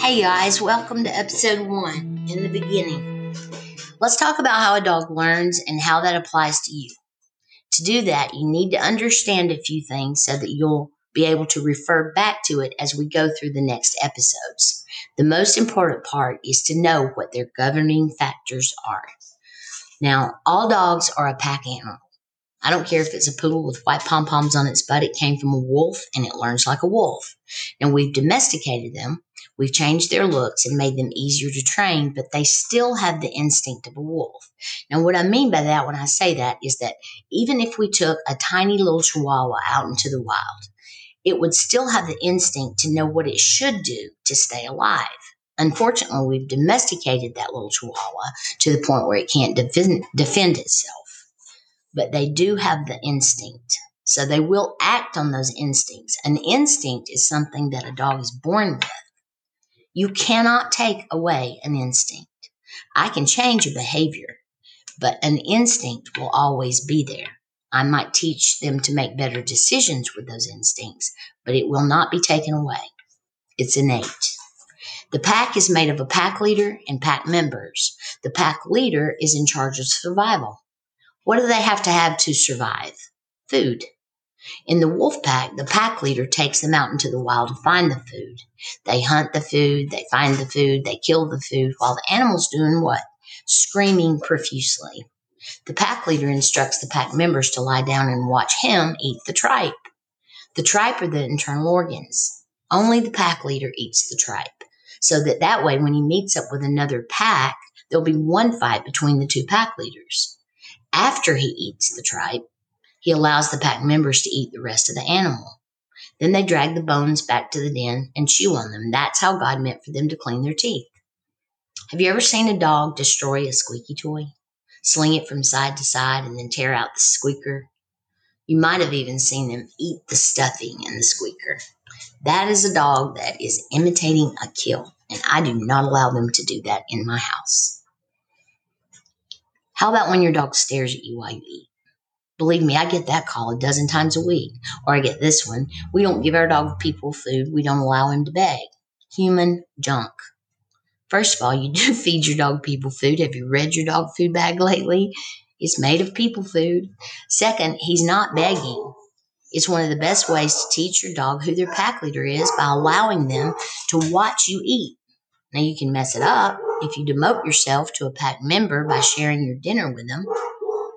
Hey guys, welcome to episode one in the beginning. Let's talk about how a dog learns and how that applies to you. To do that, you need to understand a few things so that you'll be able to refer back to it as we go through the next episodes. The most important part is to know what their governing factors are. Now, all dogs are a pack animal. I don't care if it's a poodle with white pom poms on its butt, it came from a wolf and it learns like a wolf. And we've domesticated them, we've changed their looks and made them easier to train, but they still have the instinct of a wolf. Now, what I mean by that when I say that is that even if we took a tiny little chihuahua out into the wild, it would still have the instinct to know what it should do to stay alive. Unfortunately, we've domesticated that little chihuahua to the point where it can't defend, defend itself but they do have the instinct. So they will act on those instincts. An instinct is something that a dog is born with. You cannot take away an instinct. I can change a behavior, but an instinct will always be there. I might teach them to make better decisions with those instincts, but it will not be taken away. It's innate. The pack is made of a pack leader and pack members. The pack leader is in charge of survival. What do they have to have to survive? Food. In the wolf pack, the pack leader takes them out into the wild to find the food. They hunt the food, they find the food, they kill the food, while the animal's doing what? Screaming profusely. The pack leader instructs the pack members to lie down and watch him eat the tripe. The tripe are the internal organs. Only the pack leader eats the tripe. So that that way, when he meets up with another pack, there'll be one fight between the two pack leaders. After he eats the tripe, he allows the pack members to eat the rest of the animal. Then they drag the bones back to the den and chew on them. That's how God meant for them to clean their teeth. Have you ever seen a dog destroy a squeaky toy? Sling it from side to side and then tear out the squeaker? You might have even seen them eat the stuffing in the squeaker. That is a dog that is imitating a kill, and I do not allow them to do that in my house. How about when your dog stares at you while you eat? Believe me, I get that call a dozen times a week. Or I get this one. We don't give our dog people food. We don't allow him to beg. Human junk. First of all, you do feed your dog people food. Have you read your dog food bag lately? It's made of people food. Second, he's not begging. It's one of the best ways to teach your dog who their pack leader is by allowing them to watch you eat. Now you can mess it up if you demote yourself to a pack member by sharing your dinner with them,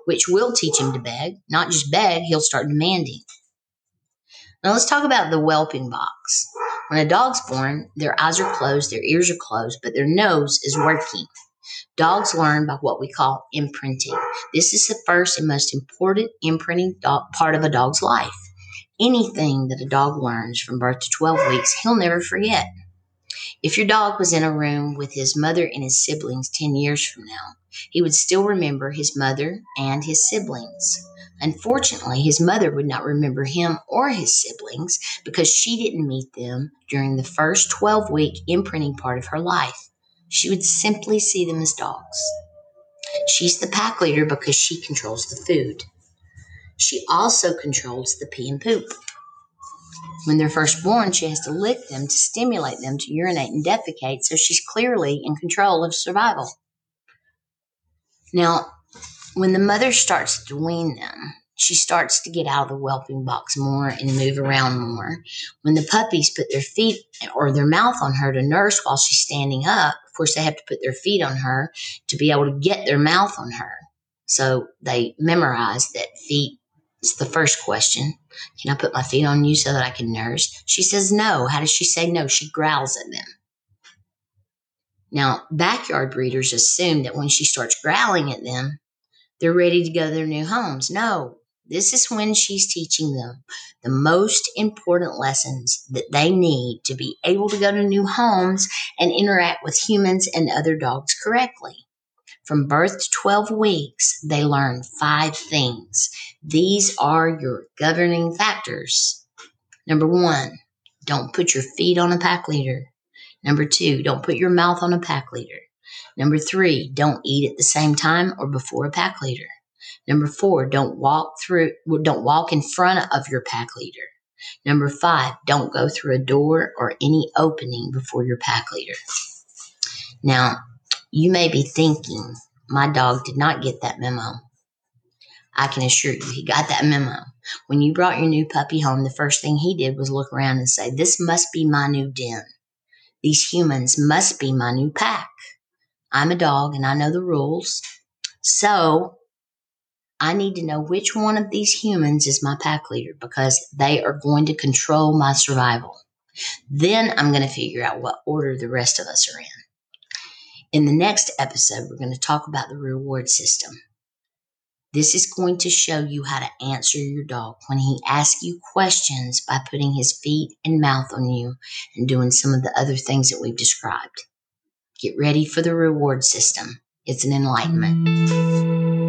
which will teach him to beg. Not just beg, he'll start demanding. Now let's talk about the whelping box. When a dog's born, their eyes are closed, their ears are closed, but their nose is working. Dogs learn by what we call imprinting. This is the first and most important imprinting part of a dog's life. Anything that a dog learns from birth to 12 weeks, he'll never forget. If your dog was in a room with his mother and his siblings 10 years from now, he would still remember his mother and his siblings. Unfortunately, his mother would not remember him or his siblings because she didn't meet them during the first 12 week imprinting part of her life. She would simply see them as dogs. She's the pack leader because she controls the food. She also controls the pee and poop. When they're first born, she has to lick them to stimulate them to urinate and defecate, so she's clearly in control of survival. Now, when the mother starts to wean them, she starts to get out of the whelping box more and move around more. When the puppies put their feet or their mouth on her to nurse while she's standing up, of course, they have to put their feet on her to be able to get their mouth on her. So they memorize that feet is the first question. Can I put my feet on you so that I can nurse? She says no. How does she say no? She growls at them. Now, backyard breeders assume that when she starts growling at them, they're ready to go to their new homes. No, this is when she's teaching them the most important lessons that they need to be able to go to new homes and interact with humans and other dogs correctly. From birth to 12 weeks, they learn five things. These are your governing factors. Number one, don't put your feet on a pack leader. Number two, don't put your mouth on a pack leader. Number three, don't eat at the same time or before a pack leader. Number four, don't walk through, don't walk in front of your pack leader. Number five, don't go through a door or any opening before your pack leader. Now, you may be thinking, my dog did not get that memo. I can assure you, he got that memo. When you brought your new puppy home, the first thing he did was look around and say, This must be my new den. These humans must be my new pack. I'm a dog and I know the rules. So I need to know which one of these humans is my pack leader because they are going to control my survival. Then I'm going to figure out what order the rest of us are in. In the next episode, we're going to talk about the reward system. This is going to show you how to answer your dog when he asks you questions by putting his feet and mouth on you and doing some of the other things that we've described. Get ready for the reward system. It's an enlightenment.